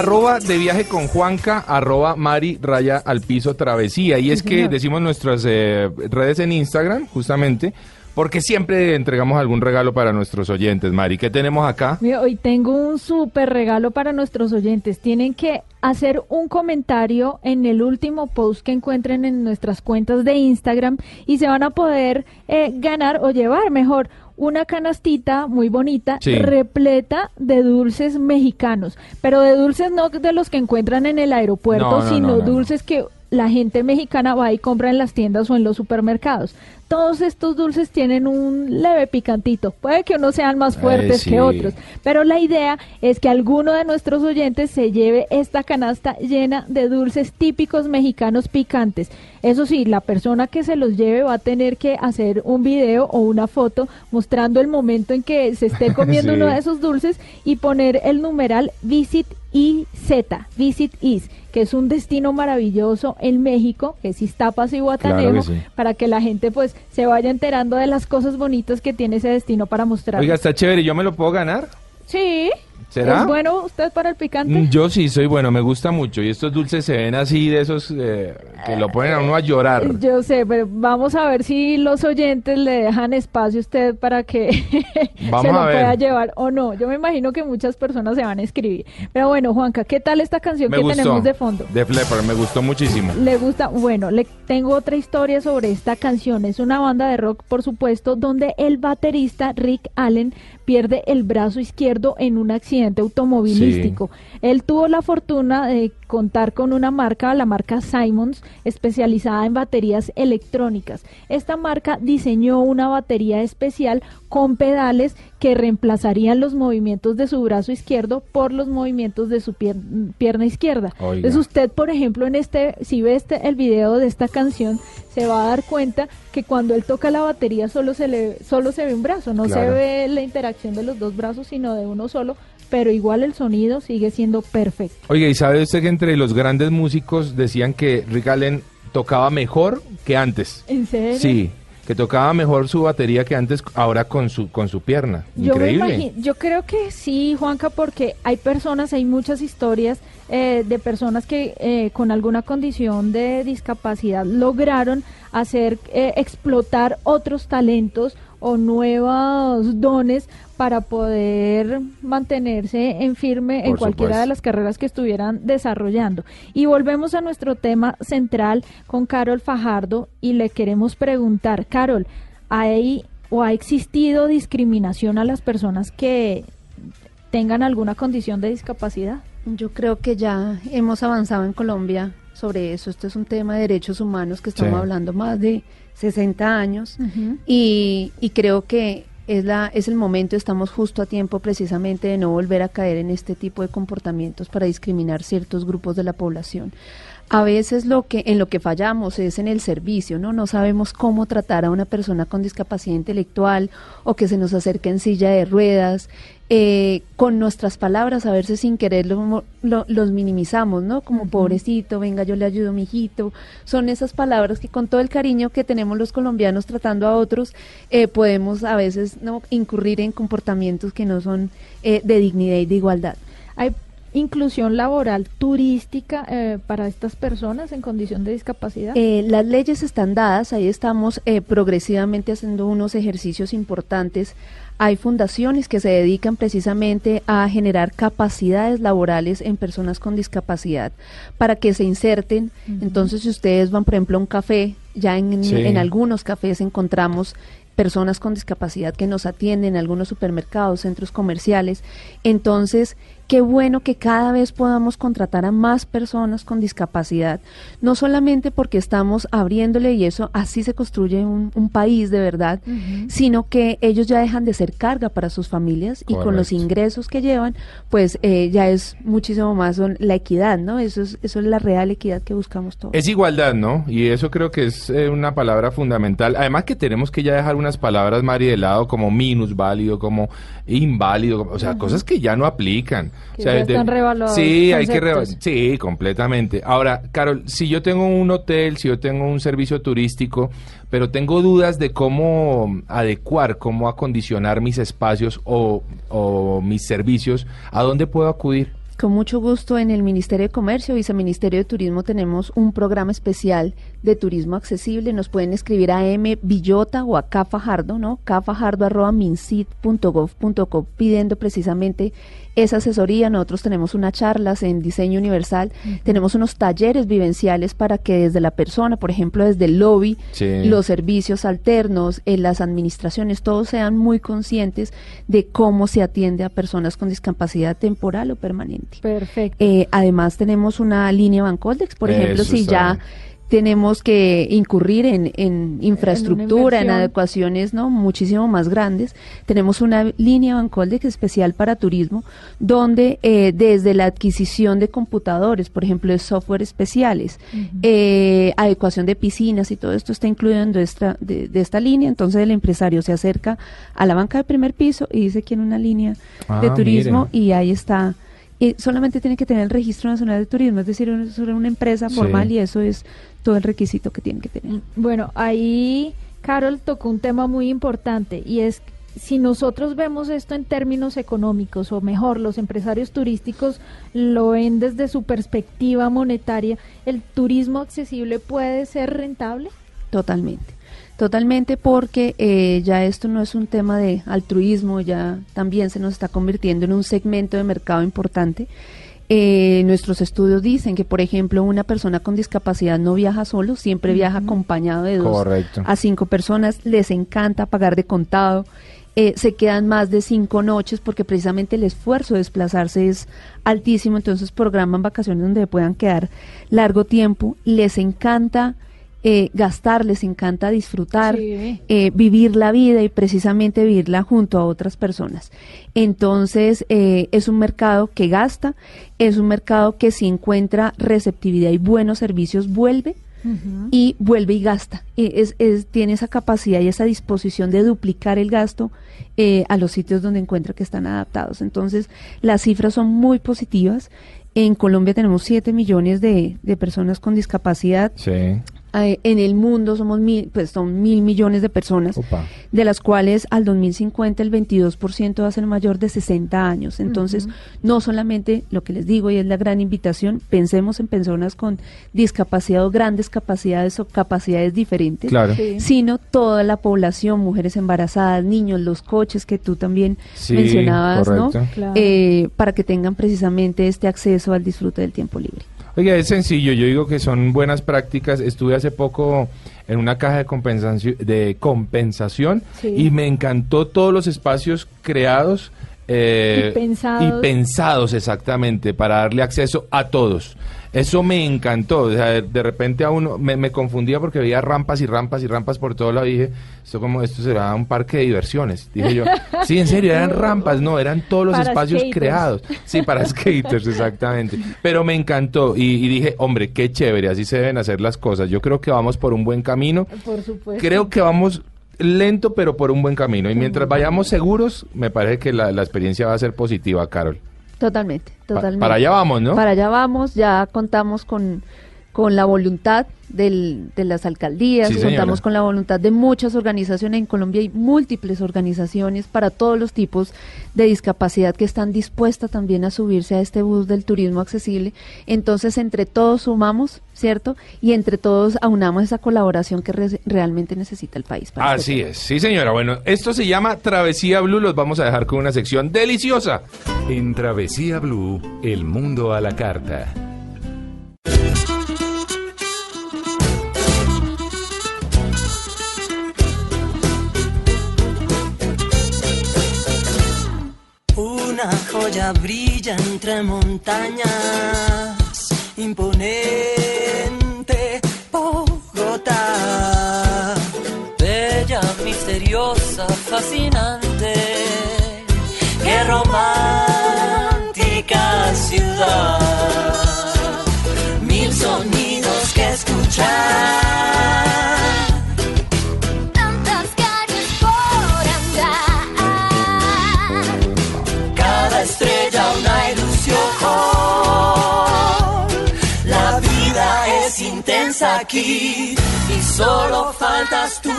Speaker 3: Arroba de viaje con Juanca, arroba Mari Raya al piso travesía. Y es que decimos nuestras eh, redes en Instagram, justamente, porque siempre entregamos algún regalo para nuestros oyentes, Mari. ¿Qué tenemos acá?
Speaker 4: Mira, hoy tengo un súper regalo para nuestros oyentes. Tienen que hacer un comentario en el último post que encuentren en nuestras cuentas de Instagram y se van a poder eh, ganar o llevar mejor una canastita muy bonita
Speaker 3: Sí.
Speaker 4: repleta de dulces mexicanos, pero de dulces no de los que encuentran en el aeropuerto,
Speaker 3: No, no,
Speaker 4: sino
Speaker 3: no, no, no.
Speaker 4: dulces que la gente mexicana va y compra en las tiendas o en los supermercados. Todos estos dulces tienen un leve picantito. Puede que unos sean más
Speaker 3: Ay,
Speaker 4: fuertes
Speaker 3: sí.
Speaker 4: que otros, pero la idea es que alguno de nuestros oyentes se lleve esta canasta llena de dulces típicos mexicanos picantes. Eso sí, la persona que se los lleve va a tener que hacer un video o una foto mostrando el momento en que se esté comiendo
Speaker 3: Sí.
Speaker 4: uno de esos dulces y poner el numeral Visit IZ, Visit Is, que es un destino maravilloso en México, que es Iztapas y Guatanejo,
Speaker 3: Claro que sí.
Speaker 4: para que la gente pues se vaya enterando de las cosas bonitas que tiene ese destino para mostrar.
Speaker 3: Oiga, está chévere. ¿Yo me lo puedo ganar?
Speaker 4: Sí.
Speaker 3: ¿Será?
Speaker 4: ¿Es bueno usted para el picante?
Speaker 3: Mm, Yo sí soy bueno, me gusta mucho. Y estos dulces se ven así de esos eh, que lo ponen a uno a llorar.
Speaker 4: Yo sé, pero vamos a ver si los oyentes le dejan espacio a usted para que
Speaker 3: Vamos
Speaker 4: se lo pueda llevar o no. Yo me imagino que muchas personas se van a escribir. Pero bueno, Juanca, ¿qué tal esta canción
Speaker 3: Me
Speaker 4: que
Speaker 3: gustó.
Speaker 4: tenemos de fondo?
Speaker 3: De Flepper, me gustó muchísimo.
Speaker 4: Le gusta, bueno, le tengo otra historia sobre esta canción. Es una banda de rock, por supuesto, donde el baterista Rick Allen pierde el brazo izquierdo en un accidente automovilístico. Él tuvo la fortuna de contar con una marca, la marca Simons, especializada en baterías electrónicas. Esta marca diseñó una batería especial con pedales que reemplazarían los movimientos de su brazo izquierdo por los movimientos de su pier- pierna izquierda.
Speaker 3: Oiga.
Speaker 4: Entonces usted, por ejemplo, en este, si ve este, el video de esta canción, se va a dar cuenta que cuando él toca la batería solo se le, solo se ve un brazo, no se ve la interacción de los dos brazos, sino de uno solo, pero igual el sonido sigue siendo perfecto.
Speaker 3: Oye, ¿y sabe usted que entre los grandes músicos decían que Rick Allen tocaba mejor que antes?
Speaker 4: ¿En serio?
Speaker 3: Sí, que tocaba mejor su batería que antes, ahora con su con su pierna.
Speaker 4: Yo, me
Speaker 3: Increíble.
Speaker 4: imagi- yo creo que sí, Juanca, porque hay personas, hay muchas historias eh, de personas que eh, con alguna condición de discapacidad lograron hacer eh, explotar otros talentos o nuevos dones para poder mantenerse en firme en cualquiera
Speaker 12: supuesto.
Speaker 4: de las carreras que estuvieran desarrollando. Y volvemos a nuestro tema central con Carol Fajardo y le queremos preguntar, Carol, ¿hay o ha existido discriminación a las personas que tengan alguna condición de discapacidad?
Speaker 7: Yo creo que ya hemos avanzado en Colombia sobre eso. Esto es un tema de derechos humanos que estamos
Speaker 4: Sí.
Speaker 7: hablando más de 60 años y creo que es, la, es el momento, estamos justo a tiempo precisamente de no volver a caer en este tipo de comportamientos para discriminar ciertos grupos de la población. A veces lo que en lo que fallamos es en el servicio, ¿no? No sabemos cómo tratar a una persona con discapacidad intelectual o que se nos acerque en silla de ruedas. Eh, con nuestras palabras, a veces sin querer lo- lo- los minimizamos, ¿no? Como pobrecito, venga, yo le ayudo, mijito. Son esas palabras que con todo el cariño que tenemos los colombianos tratando a otros, eh, podemos a veces no incurrir en comportamientos que no son eh, de dignidad y de igualdad.
Speaker 4: ¿Hay inclusión laboral turística eh, para estas personas en condición de discapacidad?
Speaker 7: Eh, las leyes están dadas, ahí estamos eh, progresivamente haciendo unos ejercicios importantes. Hay fundaciones que se dedican precisamente a generar capacidades laborales en personas con discapacidad para que se inserten. Entonces, si ustedes van, por ejemplo, a un café, ya en,
Speaker 12: Sí.
Speaker 7: en algunos cafés encontramos personas con discapacidad que nos atienden en algunos supermercados, centros comerciales. Entonces, qué bueno que cada vez podamos contratar a más personas con discapacidad, no solamente porque estamos abriéndole y eso así se construye un, un país de verdad, sino que ellos ya dejan de ser carga para sus familias y con los ingresos que llevan, pues eh, ya es muchísimo más son la equidad, ¿no? Eso es, eso es la real equidad que buscamos todos.
Speaker 3: Es igualdad, ¿no? Y eso creo que es eh, una palabra fundamental. Además que tenemos que ya dejar unas palabras, Mari, de lado como minusválido, como inválido, o sea, cosas que ya no aplican.
Speaker 4: Que
Speaker 3: O sea,
Speaker 4: ya están revaluados
Speaker 3: Sí, hay que
Speaker 4: conceptos.
Speaker 3: reva- Sí, completamente. Ahora, Carol, si yo tengo un hotel, si yo tengo un servicio turístico, pero tengo dudas de cómo adecuar, cómo acondicionar mis espacios o, o mis servicios, ¿a dónde puedo acudir?
Speaker 7: Con mucho gusto en el Ministerio de Comercio, Viceministerio de Turismo, tenemos un programa especial de turismo accesible. Nos pueden escribir a M Villota o a K Fajardo, ¿no? Kfajardo arroba mincit.gov.co pidiendo precisamente esa asesoría. Nosotros tenemos unas charlas en diseño universal, tenemos unos talleres vivenciales para que desde la persona, por ejemplo, desde el lobby,
Speaker 3: Sí.
Speaker 7: los servicios alternos, en las administraciones, todos sean muy conscientes de cómo se atiende a personas con discapacidad temporal o permanente.
Speaker 4: Perfecto.
Speaker 7: Eh, además tenemos una línea Bancoldex, por ejemplo, si ya. Tenemos que incurrir en, en infraestructura, en, adecuaciones no muchísimo más grandes, tenemos una línea Bancoldex especial para turismo, donde eh, desde la adquisición de computadores, por ejemplo, de software especiales, eh, adecuación de piscinas y todo esto está incluido en de esta, de, de esta línea, entonces el empresario se acerca a la banca de primer piso y dice quiere una línea de
Speaker 3: Ah,
Speaker 7: turismo
Speaker 3: mire.
Speaker 7: y ahí está. Y solamente tiene que tener el registro nacional de turismo, es decir, es una empresa
Speaker 4: Sí.
Speaker 7: formal y eso es todo el requisito que tiene que tener.
Speaker 4: Bueno, ahí Carol tocó un tema muy importante y es si nosotros vemos esto en términos económicos o mejor los empresarios turísticos lo ven desde su perspectiva monetaria, ¿el turismo accesible puede ser rentable?
Speaker 7: Totalmente. Totalmente porque eh, ya esto no es un tema de altruismo, ya también se nos está convirtiendo en un segmento de mercado importante. Eh, nuestros estudios dicen que, por ejemplo, una persona con discapacidad no viaja solo, siempre viaja acompañado de dos
Speaker 3: Correcto.
Speaker 7: a cinco personas. Les encanta pagar de contado. eh, se quedan más de cinco noches porque precisamente el esfuerzo de desplazarse es altísimo, entonces programan vacaciones donde puedan quedar largo tiempo, les encanta eh, gastar, les encanta disfrutar,
Speaker 4: Sí.
Speaker 7: eh, vivir la vida y precisamente vivirla junto a otras personas. Entonces, eh, es un mercado que gasta, es un mercado que si encuentra receptividad y buenos servicios, vuelve y vuelve y gasta. Y es, es- tiene esa capacidad y esa disposición de duplicar el gasto eh, a los sitios donde encuentra que están adaptados. Entonces, las cifras son muy positivas. En Colombia tenemos 7 millones de, de personas con discapacidad.
Speaker 3: Sí.
Speaker 7: Eh, en el mundo somos mil, pues son mil millones de personas,
Speaker 3: Opa.
Speaker 7: de las cuales al 2050 el 22% va a ser mayor de 60 años. Entonces, no solamente lo que les digo y es la gran invitación, pensemos en personas con discapacidad o grandes capacidades o capacidades diferentes,
Speaker 3: Claro. Sí.
Speaker 7: sino toda la población, mujeres embarazadas, niños, los coches que tú también
Speaker 3: Sí,
Speaker 7: mencionabas, ¿no?
Speaker 3: Claro.
Speaker 7: Eh, para que tengan precisamente este acceso al disfrute del tiempo libre.
Speaker 3: Oiga, es sencillo, yo digo que son buenas prácticas. Estuve hace poco en una caja de compensación, de compensación
Speaker 4: Sí.
Speaker 3: y me encantó todos los espacios creados eh,
Speaker 4: Y pensados.
Speaker 3: y pensados exactamente para darle acceso a todos. Eso me encantó. O sea, de, repente a uno me, me confundía porque veía rampas y rampas y rampas por todo lado. Y dije, esto como esto será un parque de diversiones. Dije yo, sí, en serio, eran rampas, no, eran todos los
Speaker 4: Para
Speaker 3: espacios
Speaker 4: skaters.
Speaker 3: creados. Sí, para skaters, exactamente. Pero me encantó y, y dije, hombre, qué chévere, así se deben hacer las cosas. Yo creo que vamos por un buen camino.
Speaker 4: Por supuesto.
Speaker 3: Creo que vamos lento, pero por un buen camino. Y mientras vayamos seguros, me parece que la, la experiencia va a ser positiva, Carol.
Speaker 7: Totalmente,
Speaker 3: Pa-
Speaker 7: totalmente.
Speaker 3: para allá vamos, ¿no?
Speaker 7: Para allá vamos, ya contamos con, con la voluntad del- de las alcaldías,
Speaker 3: Sí,
Speaker 7: contamos con la voluntad de muchas organizaciones. En Colombia hay múltiples organizaciones para todos los tipos de discapacidad que están dispuestas también a subirse a este bus del turismo accesible. Entonces, entre todos sumamos, ¿cierto? Y entre todos aunamos esa colaboración que re- realmente necesita el país. para este
Speaker 3: Así es, sí señora. Bueno, esto se llama Travesía Blue, los vamos a dejar con una sección deliciosa.
Speaker 1: En Travesía Blue, el mundo a la carta.
Speaker 2: Una joya brilla entre montañas, imponente Bogotá. Bella, misteriosa, fascinante, qué romántica aquí y solo faltas tú.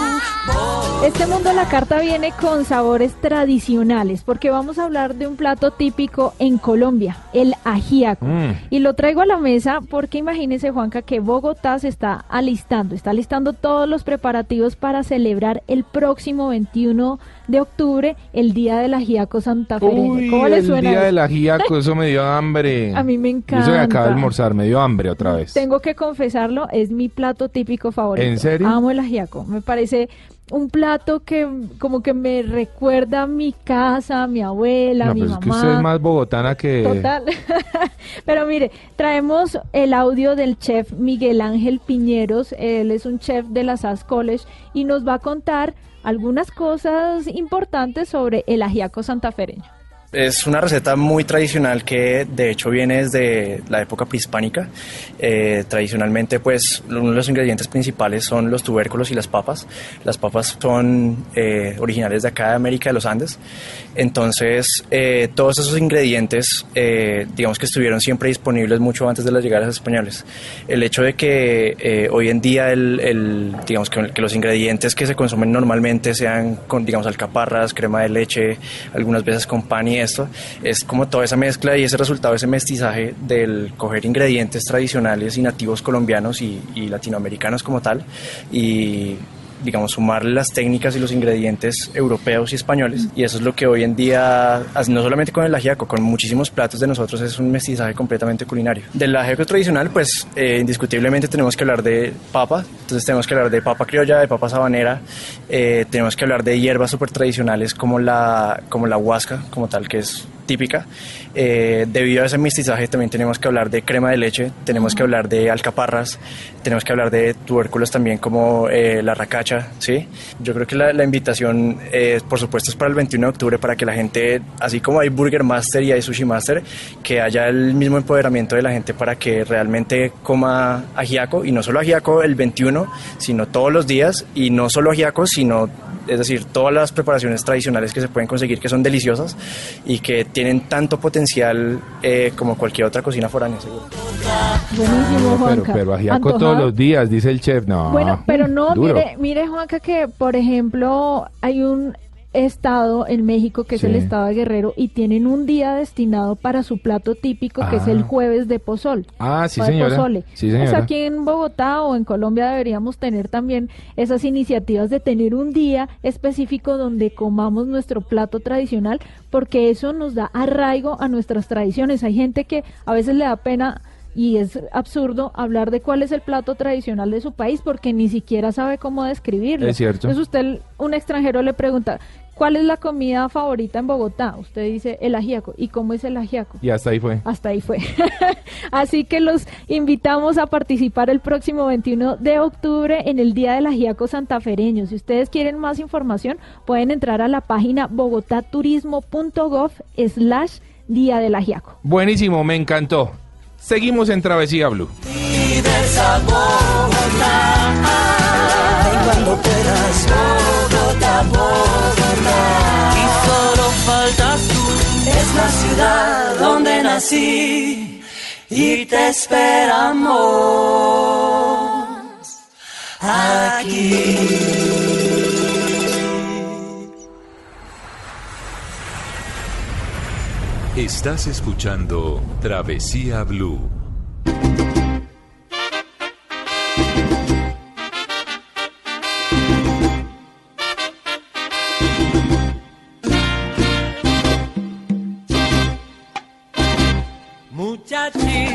Speaker 4: Este mundo a la carta viene con sabores tradicionales, porque vamos a hablar de un plato típico en Colombia, el ajíaco.
Speaker 3: Mm.
Speaker 4: Y lo traigo a la mesa porque imagínese, Juanca, que Bogotá se está alistando, está alistando todos los preparativos para celebrar el próximo 21 de octubre, el Día del Ajíaco Santafereño.
Speaker 3: Uy,
Speaker 4: ¿Cómo le
Speaker 3: el
Speaker 4: suena?
Speaker 3: día
Speaker 4: eso?
Speaker 3: del ajíaco, eso me dio hambre.
Speaker 4: A mí me
Speaker 3: Yo Eso que acabo de
Speaker 4: encanta.
Speaker 3: almorzar, me dio hambre otra vez.
Speaker 4: Tengo que confesarlo, es mi plato típico favorito.
Speaker 3: ¿En serio?
Speaker 4: Amo el ajiaco. Me parece un plato que como que me recuerda a mi casa, a mi abuela, a mi
Speaker 3: pues es que
Speaker 4: mamá.
Speaker 3: usted es más bogotana que...
Speaker 4: Total. Pero mire, traemos el audio del chef Miguel Ángel Piñeros. Él es un chef de la SAS College y nos va a contar algunas cosas importantes sobre el ajiaco santafereño.
Speaker 13: Es una receta muy tradicional que de hecho viene desde la época prehispánica. Eh, tradicionalmente pues uno de los ingredientes principales son los tubérculos y las papas. Las papas son eh, originales de acá de América de los Andes. Entonces eh, todos esos ingredientes eh, digamos que estuvieron siempre disponibles mucho antes de la llegada de los españoles. El hecho de que eh, hoy en día el, el- digamos que, que los ingredientes que se consumen normalmente sean con digamos alcaparras, crema de leche, algunas veces con pan y esto, es como toda esa mezcla y ese resultado, ese mestizaje del coger ingredientes tradicionales y nativos colombianos y, latinoamericanos como tal y digamos, sumarle las técnicas y los ingredientes europeos y españoles. Y eso es lo que hoy en día, no solamente con el ajiaco, con muchísimos platos de nosotros, es un mestizaje completamente culinario. Del ajiaco tradicional, pues eh, indiscutiblemente tenemos que hablar de papa, entonces tenemos que hablar de papa criolla, de papa sabanera, eh, tenemos que hablar de hierbas súper tradicionales como la, como la huasca, como tal, que es típica. Eh, debido a ese mestizaje también tenemos que hablar de crema de leche, tenemos que hablar de alcaparras, tenemos que hablar de tubérculos también como eh, la racacha, ¿sí? Yo creo que la, la invitación, eh, por supuesto, es para el 21 de octubre para que la gente, así como hay Burger Master y hay Sushi Master, que haya el mismo empoderamiento de la gente para que realmente coma ajiaco y no solo ajiaco el 21, sino todos los días y no solo ajiaco, sino es decir, todas las preparaciones tradicionales que se pueden conseguir que son deliciosas y que tienen tanto potencial eh, como cualquier otra cocina foránea, seguro.
Speaker 4: Buenísimo,
Speaker 3: pero,
Speaker 4: Juanca.
Speaker 3: pero ajiaco
Speaker 4: ¿Antojado?
Speaker 3: todos los días, dice el chef. No.
Speaker 4: Bueno, pero no, mire, mire Juanca que, por ejemplo, hay un estado en México que es el estado de Guerrero y tienen un día destinado para su plato típico que es
Speaker 3: Ah.
Speaker 4: el jueves de pozol.
Speaker 3: Ah, sí, señora.
Speaker 4: pozole.
Speaker 3: Sí,
Speaker 4: Pues aquí en Bogotá o en Colombia deberíamos tener también esas iniciativas de tener un día específico donde comamos nuestro plato tradicional porque eso nos da arraigo a nuestras tradiciones. Hay gente que a veces le da pena y es absurdo hablar de cuál es el plato tradicional de su país porque ni siquiera sabe cómo describirlo.
Speaker 3: Es cierto.
Speaker 4: Entonces usted, un extranjero le pregunta, ¿cuál es la comida favorita en Bogotá? Usted dice el ajiaco. ¿Y cómo es el ajiaco?
Speaker 3: Y hasta ahí fue.
Speaker 4: Hasta ahí fue. Así que los invitamos a participar el próximo 21 de octubre en el Día del Ajiaco Santafereño. Si ustedes quieren más información, pueden entrar a la página bogotaturismo.gov slash Día del Ajiaco.
Speaker 3: Buenísimo, me encantó. Seguimos en Travesía Blue.
Speaker 2: Y cuando puedas, Bogotá, Bogotá. Y solo faltas tú. Es la ciudad donde nací. Y te esperamos aquí.
Speaker 1: Estás escuchando Travesía Blue.
Speaker 2: Muchachita con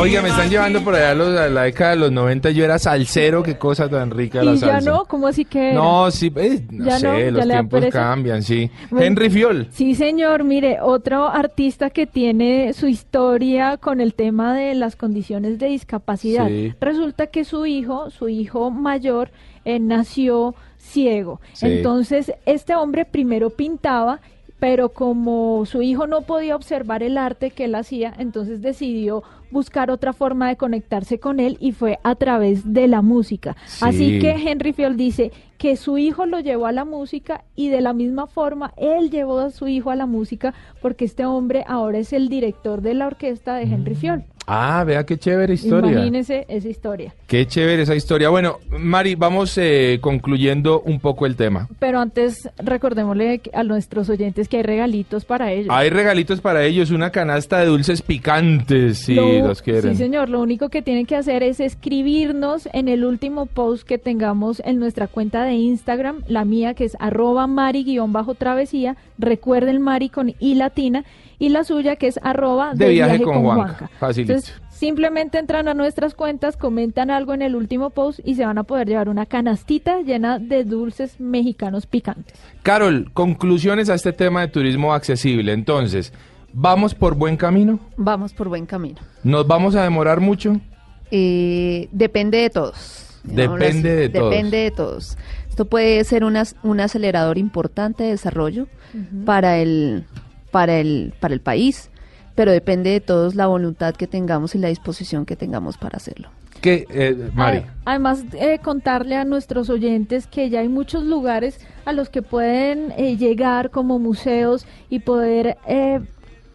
Speaker 3: Oiga, me están llevando por allá a, los- a la década de los 90. Yo era salsero, qué cosa tan rica la
Speaker 4: Y ya no, ¿cómo así que? era?
Speaker 3: No, sí, eh, no
Speaker 4: Ya
Speaker 3: sé,
Speaker 4: no, ya
Speaker 3: los
Speaker 4: le da
Speaker 3: tiempos
Speaker 4: pereza.
Speaker 3: cambian, sí.
Speaker 4: Bueno,
Speaker 3: Henry Fiol.
Speaker 4: Sí, señor. Mire, otro artista que tiene su historia con el tema de las condiciones de discapacidad.
Speaker 3: Sí.
Speaker 4: Resulta que su hijo, su hijo mayor, eh, nació ciego.
Speaker 3: Sí.
Speaker 4: Entonces, este hombre primero pintaba, pero como su hijo no podía observar el arte que él hacía, entonces decidió buscar otra forma de conectarse con él y fue a través de la música.
Speaker 3: Sí.
Speaker 4: Así que Henry Field dice que su hijo lo llevó a la música y de la misma forma él llevó a su hijo a la música porque este hombre ahora es el director de la orquesta de Henry Field.
Speaker 3: Ah, vea qué chévere historia.
Speaker 4: Imagínese esa historia.
Speaker 3: Qué chévere esa historia. Bueno, Mari, vamos eh, concluyendo un poco el tema.
Speaker 4: Pero antes recordémosle a nuestros oyentes que hay regalitos para ellos.
Speaker 3: Hay regalitos para ellos, una canasta de dulces picantes, si
Speaker 4: Lo-
Speaker 3: los quieren.
Speaker 4: Sí, señor. Lo único que tienen que hacer es escribirnos en el último post que tengamos en nuestra cuenta de Instagram, la mía que es arroba mari-travesía. Recuerden Mari con i latina. Y la suya que es arroba
Speaker 3: De viaje con Juanca. Facilito.
Speaker 4: Entonces, simplemente entran a nuestras cuentas, comentan algo en el último post y se van a poder llevar una canastita llena de dulces mexicanos picantes.
Speaker 3: Carol, conclusiones a este tema de turismo accesible. Entonces, ¿vamos por buen camino?
Speaker 7: Vamos por buen camino.
Speaker 3: ¿Nos vamos a demorar mucho?
Speaker 7: Eh, depende de todos.
Speaker 3: Depende de todos.
Speaker 7: Depende de todos. Esto puede ser una- un acelerador importante de desarrollo para el para el para el país, pero depende de todos la voluntad que tengamos y la disposición que tengamos para hacerlo.
Speaker 3: ¿Qué, eh, Mari?
Speaker 4: Además, eh, contarle a nuestros oyentes que ya hay muchos lugares a los que pueden eh, llegar como museos y poder eh,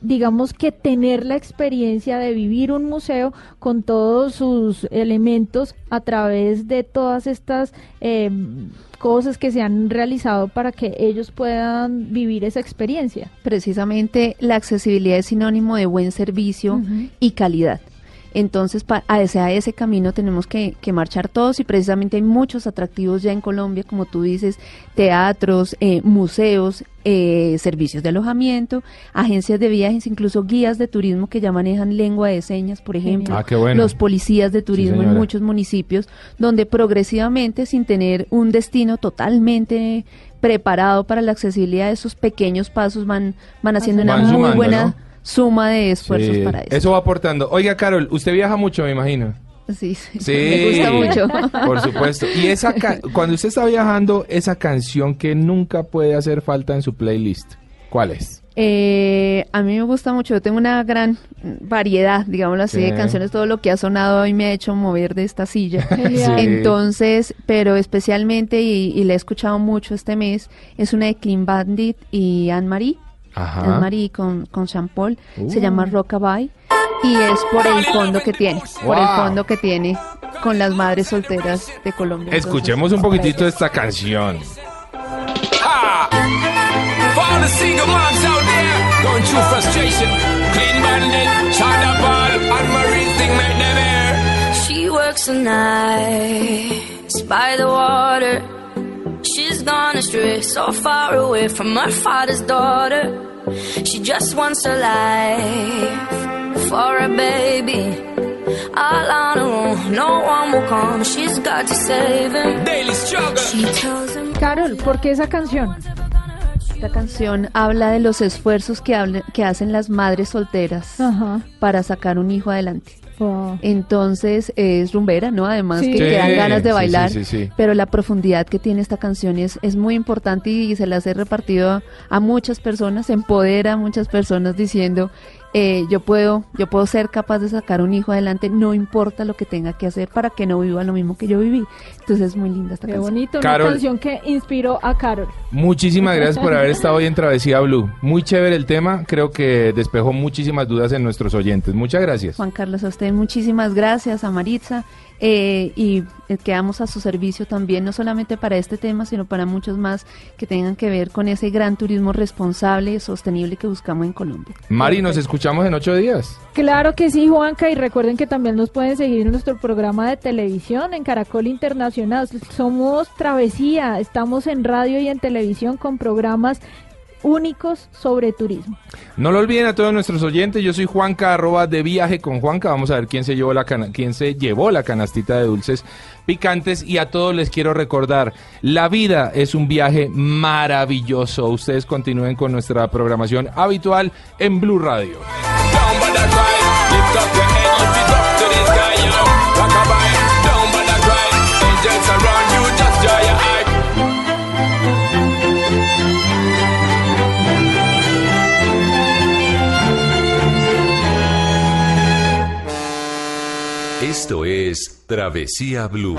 Speaker 4: digamos que tener la experiencia de vivir un museo con todos sus elementos a través de todas estas eh, cosas que se han realizado para que ellos puedan vivir esa experiencia.
Speaker 7: Precisamente la accesibilidad es sinónimo de buen servicio y calidad. Entonces, pa- a ese, camino tenemos que, que marchar todos y precisamente hay muchos atractivos ya en Colombia, como tú dices, teatros, eh, museos, eh, servicios de alojamiento, agencias de viajes, incluso guías de turismo que ya manejan lengua de señas, por ejemplo,
Speaker 3: Ah, qué bueno.
Speaker 7: los policías de turismo en muchos municipios, donde progresivamente, sin tener un destino totalmente preparado para la accesibilidad, esos pequeños pasos van, van haciendo una muy buena
Speaker 3: ¿no?
Speaker 7: Suma de esfuerzos
Speaker 3: Sí,
Speaker 7: para eso.
Speaker 3: Eso va aportando. Oiga, Carol, usted viaja mucho, me imagino.
Speaker 7: Sí, sí,
Speaker 3: Sí,
Speaker 7: me gusta mucho.
Speaker 3: Por supuesto. Y esa ca- cuando usted está viajando, esa canción que nunca puede hacer falta en su playlist, ¿cuál es?
Speaker 7: Eh, a mí me gusta mucho, yo tengo una gran variedad, digámoslo así,
Speaker 3: Sí.
Speaker 7: de canciones, todo lo que ha sonado hoy me ha hecho mover de esta silla.
Speaker 3: Sí.
Speaker 7: Entonces, pero especialmente, y, y la he escuchado mucho este mes, es una de Clean Bandit y Anne-Marie.
Speaker 3: Ajá.
Speaker 7: Anne-Marie con, con Sean Paul, se
Speaker 3: Uh.
Speaker 7: llama Rockabye y es por el fondo que tiene, por el
Speaker 3: Wow.
Speaker 7: fondo que tiene con las madres solteras de Colombia. Entonces,
Speaker 3: Escuchemos un poquitito de esta canción.
Speaker 5: Air.
Speaker 12: She works the nights by the water. She's gone astray, so far away from her father's daughter. She just wants a life for a baby. All on her own, no one will come. She's got to save him.
Speaker 5: Daily struggle.
Speaker 12: She tells him.
Speaker 4: Carol, ¿por qué esa canción?
Speaker 7: Esta canción habla de los esfuerzos que, hable- que hacen las madres solteras
Speaker 4: Ajá.
Speaker 7: para sacar un hijo adelante.
Speaker 4: Wow.
Speaker 7: Entonces es rumbera, ¿no? Además
Speaker 4: Sí.
Speaker 7: que te dan ganas de bailar,
Speaker 3: sí, sí, sí.
Speaker 7: pero la profundidad que tiene esta canción es, es muy importante y, se las he repartido a, a muchas personas, empodera a muchas personas diciendo, eh, yo puedo, yo puedo ser capaz de sacar un hijo adelante, no importa lo que tenga que hacer para que no viva lo mismo que yo viví. Entonces es muy linda esta
Speaker 4: Qué
Speaker 7: canción.
Speaker 4: bonito,
Speaker 3: Carol.
Speaker 4: una canción que inspiró a Carol.
Speaker 3: Muchísimas gracias por haber estado hoy en Travesía Blue. Muy chévere el tema, creo que despejó muchísimas dudas en nuestros oyentes. Muchas gracias.
Speaker 7: Juan Carlos, a usted muchísimas gracias, a Maritza, eh, y eh, quedamos a su servicio también, no solamente para este tema, sino para muchos más que tengan que ver con ese gran turismo responsable y sostenible que buscamos en Colombia.
Speaker 3: Mari, nos escuchamos en ocho días.
Speaker 4: Claro que sí, Juanca, y recuerden que también nos pueden seguir en nuestro programa de televisión en Caracol Internacional. Somos Travesía, estamos en radio y en televisión con programas únicos sobre turismo.
Speaker 3: No lo olviden a todos nuestros oyentes, yo soy Juanca, de viaje con Juanca, vamos a ver quién se llevó la, quién se llevó la canastita de dulces picantes y a todos les quiero recordar, la vida es un viaje maravilloso, ustedes continúen con nuestra programación habitual en Blue Radio.
Speaker 1: Esto es Travesía Blue.